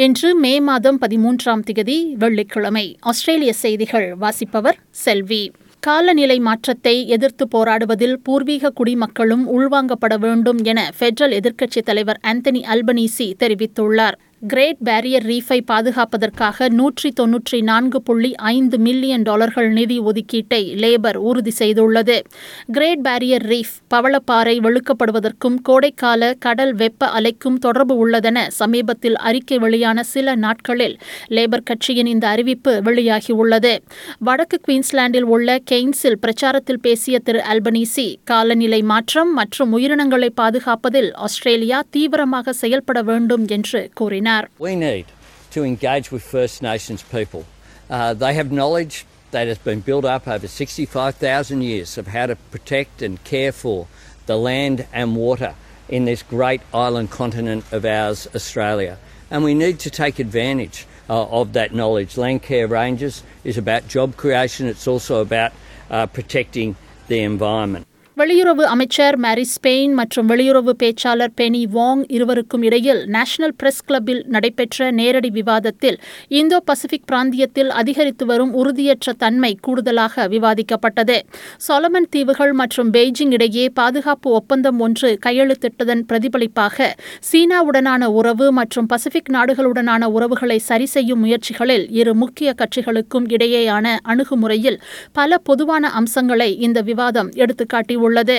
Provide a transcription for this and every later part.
இன்று மே மாதம் பதிமூன்றாம் திகதி வெள்ளிக்கிழமை. ஆஸ்திரேலிய செய்திகள் வாசிப்பவர் செல்வி. காலநிலை மாற்றத்தை எதிர்த்து போராடுவதில் பூர்வீக குடிமக்களும் உள்வாங்கப்பட வேண்டும் என பெட்ரல் எதிர்க்கட்சித் தலைவர் ஆந்தனி அல்பனீசி தெரிவித்துள்ளார். கிரேட் பேரியர் ரீஃபை பாதுகாப்பதற்காக நூற்றி தொன்னூற்றி நான்கு புள்ளி ஐந்து மில்லியன் டாலர்கள் நிதி ஒதுக்கீட்டை லேபர் உறுதி செய்துள்ளது. கிரேட் பேரியர் ரீஃப் பவளப்பாறை வெளுக்கப்படுவதற்கும் கோடைக்கால கடல் வெப்ப அலைக்கும் தொடர்பு உள்ளதென சமீபத்தில் அறிக்கை வெளியான சில நாட்களில் லேபர் கட்சியின் இந்த அறிவிப்பு வெளியாகியுள்ளது. வடக்கு குயின்ஸ்லாண்டில் உள்ள கெய்ன்ஸில் பிரச்சாரத்தில் பேசிய திரு அல்பனீசி காலநிலை மாற்றம் மற்றும் உயிரினங்களை பாதுகாப்பதில் ஆஸ்திரேலியா தீவிரமாக செயல்பட வேண்டும் என்று கூறினார். We need to engage with First Nations people. Uh, they have knowledge that has been built up over 65,000 years of how to protect and care for the land and water in this great island continent of ours, Australia. And we need to take advantage uh, of that knowledge. Landcare Rangers is about job creation, it's also about uh, protecting the environment. வெளியுறவு அமைச்சர் மேரி Spain மற்றும் வெளியுறவு பேச்சாளர் பெனி வாங் இருவருக்கும் இடையில் national press கிளப்பில் நடைபெற்ற நேரடி விவாதத்தில் இந்தோ பசிபிக் பிராந்தியத்தில் அதிகரித்து வரும் உறுதியற்ற தன்மை கூடுதலாக விவாதிக்கப்பட்டது. சொலமன் தீவுகள் மற்றும் பெய்ஜிங் இடையே பாதுகாப்பு ஒப்பந்தம் ஒன்று கையெழுத்திட்டதன் பிரதிபலிப்பாக சீனாவுடனான உறவு மற்றும் பசிபிக் நாடுகளுடனான உறவுகளை சரி செய்யும் முயற்சிகளில் இரு முக்கிய கட்சிகளுக்கும் இடையேயான அணுகுமுறையில் பல பொதுவான அம்சங்களை இந்த விவாதம் எடுத்துக்காட்டியுள்ளது. உள்ளது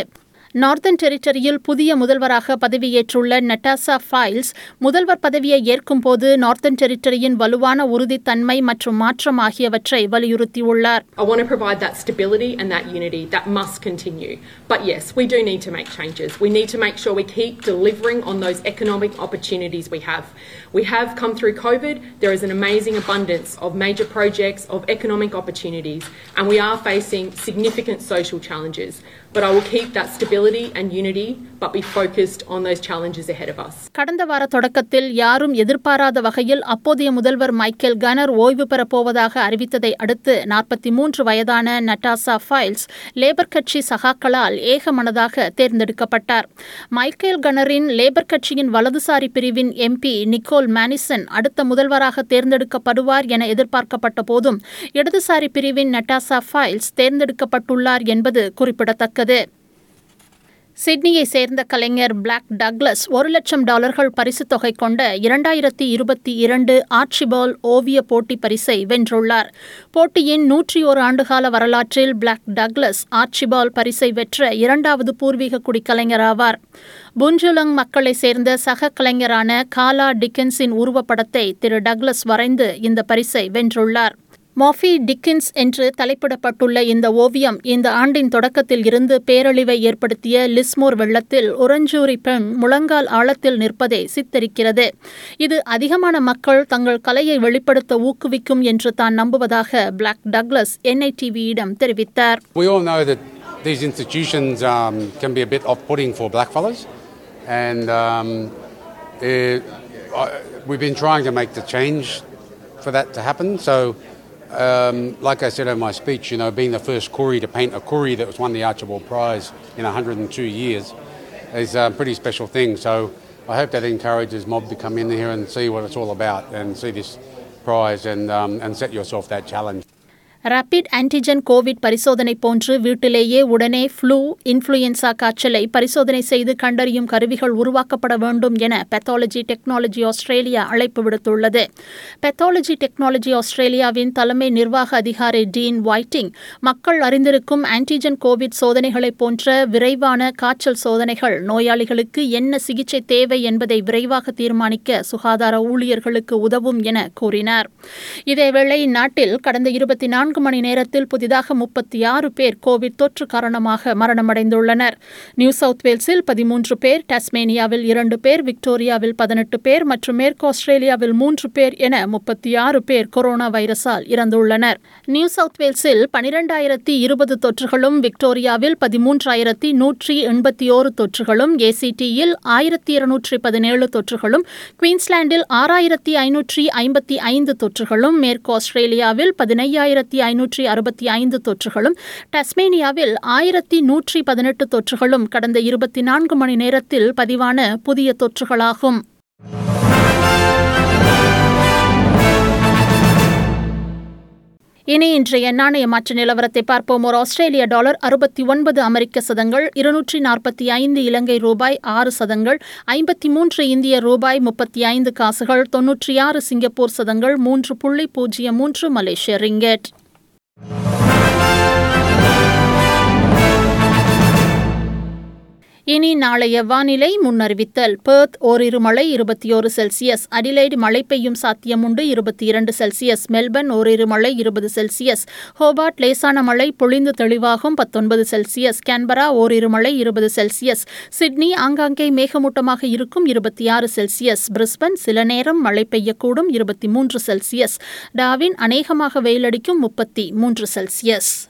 நார்த்தன் டெரிட்டரியில் புதிய முதல்வராக பதவியேற்றுள்ள நட்டாசா ஃபைல்ஸ் முதல்வர் பதவியை ஏற்கும்போது நார்த்தன் டெரிட்டரியின் வலுவான உறுதித்தன்மை மற்றும் மாற்றம் ஆகியவற்றை வலியுறுத்தியுள்ளார் I want to provide that stability and that unity that must continue. But yes, we do need to make changes. We need to make sure we keep delivering on those economic opportunities we have. We have come through COVID, there is an amazing abundance of major projects, of economic opportunities, and we are facing significant social challenges. But I will keep that stability and unity, but be focused on those challenges ahead of us. கடந்த வார தொடக்கத்தில் யாரும் எதிர்பாராத வகையில் அப்போதைய முதல்வர் Michael கனர் ஓய்வு பெறப்போவதாக அறிவித்ததை அடுத்து நாற்பத்தி மூன்று வயதான நட்டாசா ஃபைல்ஸ் லேபர் கட்சி சகாக்களால் ஏகமனதாக தேர்ந்தெடுக்கப்பட்டார் மைக்கேல் கனரின் லேபர் கட்சியின் வலதுசாரி பிரிவின் எம்பி நிக்கோல் மேனிசன் அடுத்த முதல்வராக தேர்ந்தெடுக்கப்படுவார் என எதிர்பார்க்கப்பட்ட போதும் இடதுசாரி பிரிவின் நட்டாசா ஃபைல்ஸ் தேர்ந்தெடுக்கப்பட்டுள்ளார் என்பது குறிப்பிடத்தக்கது சிட்னியை சேர்ந்த கலைஞர் பிளாக் டக்ளஸ் ஒரு லட்சம் டாலர்கள் பரிசுத் தொகை கொண்ட இரண்டாயிரத்தி இருபத்தி இரண்டு ஆர்ச்சிபால் ஓவிய போட்டி பரிசை வென்றுள்ளார். போட்டியின் நூற்றி ஒரு ஆண்டுகால வரலாற்றில் பிளாக் டக்ளஸ் ஆர்ச்சிபால் பரிசை வெற்ற இரண்டாவது பூர்வீக குடிக்கலைஞராவார் புஞ்சுலங் புன்ஜுலங் மக்களை சேர்ந்த சக கலைஞரான காலா டிக்கன்ஸின் உருவப்படத்தை திரு டக்ளஸ் வரைந்து இந்த பரிசை வென்றுள்ளார். மாஃபி டிக்கின்ஸ் என்று தலைப்பிடப்பட்டுள்ள இந்த ஓவியம் இந்த ஆண்டின் தொடக்கத்தில் இருந்து பேரழிவை ஏற்படுத்திய லிஸ்மோர் வெள்ளத்தில் உறஞ்சூரி பெண் முழங்கால் ஆழத்தில் நிற்பதை சித்தரிக்கிறது இது அதிகமான மக்கள் தங்கள் கலையை வெளிப்படுத்த ஊக்குவிக்கும் என்று தான் நம்புவதாக பிளாக் டக்ளஸ் என்ஐடிவியிடம் தெரிவித்தார் We all know that these institutions um, can be a bit off-putting for blackfellas, and um, it, uh, we've been trying to make the change for that to happen. So, um, like I said in my speech, you know, being the first Koori to paint a Koori that was won the Archibald Prize in 102 years is a pretty special thing. So, I hope that encourages mob to come in here and see what it's all about and see this prize and um, and set yourself that challenge. Rapid antigen COVID பரிசோதனை போன்று வீட்டிலேயே உடனே flu influenza காய்ச்சலை பரிசோதனை செய்து கண்டறியும் கருவிகள் உருவாக்கப்பட வேண்டும் என பெத்தாலஜி டெக்னாலஜி ஆஸ்திரேலியா அழைப்பு விடுத்துள்ளது. பெத்தாலஜி டெக்னாலஜி ஆஸ்திரேலியாவின் தலைமை நிர்வாக அதிகாரி டீன் வைட்டிங் மக்கள் அறிந்திருக்கும் ஆன்டிஜென் கோவிட் சோதனைகளைப் போன்ற விரைவான காய்ச்சல் சோதனைகள் நோயாளிகளுக்கு என்ன சிகிச்சை தேவை என்பதை விரைவாக தீர்மானிக்க சுகாதார ஊழியர்களுக்கு உதவும் என கூறினார். இதேவேளை நாட்டில் கடந்த இருபத்தி நான்கு நான்கு மணி நேரத்தில் புதிதாக முப்பத்தி ஆறு பேர் கோவிட் தொற்று காரணமாக மரணமடைந்துள்ளனர். நியூ சவுத் வேல்ஸில் பதிமூன்று பேர் டாஸ்மேனியாவில் இரண்டு பேர் விக்டோரியாவில் பதினெட்டு பேர் மற்றும் மேற்கு ஆஸ்திரேலியாவில் மூன்று பேர் என முப்பத்தி ஆறு பேர் கொரோனா வைரஸால் இறந்துள்ளனர். நியூ சவுத் வேல்ஸில் பனிரெண்டாயிரத்தி இருபது தொற்றுகளும் விக்டோரியாவில் பதிமூன்றாயிரத்தி நூற்றி எண்பத்தி ஓரு தொற்றுகளும் ஏசிடியில் ஆயிரத்தி இருநூற்றி பதினேழு தொற்றுகளும் குயின்ஸ்லாண்டில் ஆறாயிரத்தி ஐநூற்றி ஐம்பத்தி ஐந்து தொற்றுகளும் மேற்கு ஆஸ்திரேலியாவில் பதினையாயிரத்தி ஐநூற்றி அறுபத்தி ஐந்து தொற்றுகளும் டஸ்மேனியாவில் ஆயிரத்தி நூற்றி பதினெட்டு தொற்றுகளும் கடந்த இருபத்தி நான்கு மணி நேரத்தில் பதிவான புதிய தொற்றுகளாகும். இனி இன்றைய நாணய மாற்று நிலவரத்தை பார்ப்போம். ஒரு ஆஸ்திரேலிய டாலர் அறுபத்தி ஒன்பது அமெரிக்க சதங்கள் இருநூற்றி நாற்பத்தி ஐந்து இலங்கை ரூபாய் ஆறு சதங்கள் ஐம்பத்தி மூன்று இந்திய ரூபாய் முப்பத்தி ஐந்து காசுகள் தொன்னூற்றி ஆறு சிங்கப்பூர் சதங்கள் மூன்று புள்ளி பூஜ்ஜியம் மூன்று மலேசிய ரிங்கெட். you இனி நாளைய வானிலை முன்னறிவித்தல். பெர்த் ஓரிரு மழை இருபத்தி ஓரு செல்சியஸ். அடிலைடு மழை பெய்யும் சாத்தியமுண்டு இருபத்தி இரண்டு செல்சியஸ். மெல்பர்ன் ஓரிரு மழை இருபது செல்சியஸ். ஹோபார்ட் லேசான மழை பொழிந்து தெளிவாகும் பத்தொன்பது செல்சியஸ். கேன்பரா ஓரிரு மழை இருபது செல்சியஸ். சிட்னி ஆங்காங்கே மேகமூட்டமாக இருக்கும் இருபத்தி ஆறு செல்சியஸ். பிரிஸ்பன் சில நேரம் மழை பெய்யக்கூடும் இருபத்தி மூன்று செல்சியஸ். டாவின் அநேகமாக வெயிலடிக்கும் முப்பத்தி மூன்று செல்சியஸ்.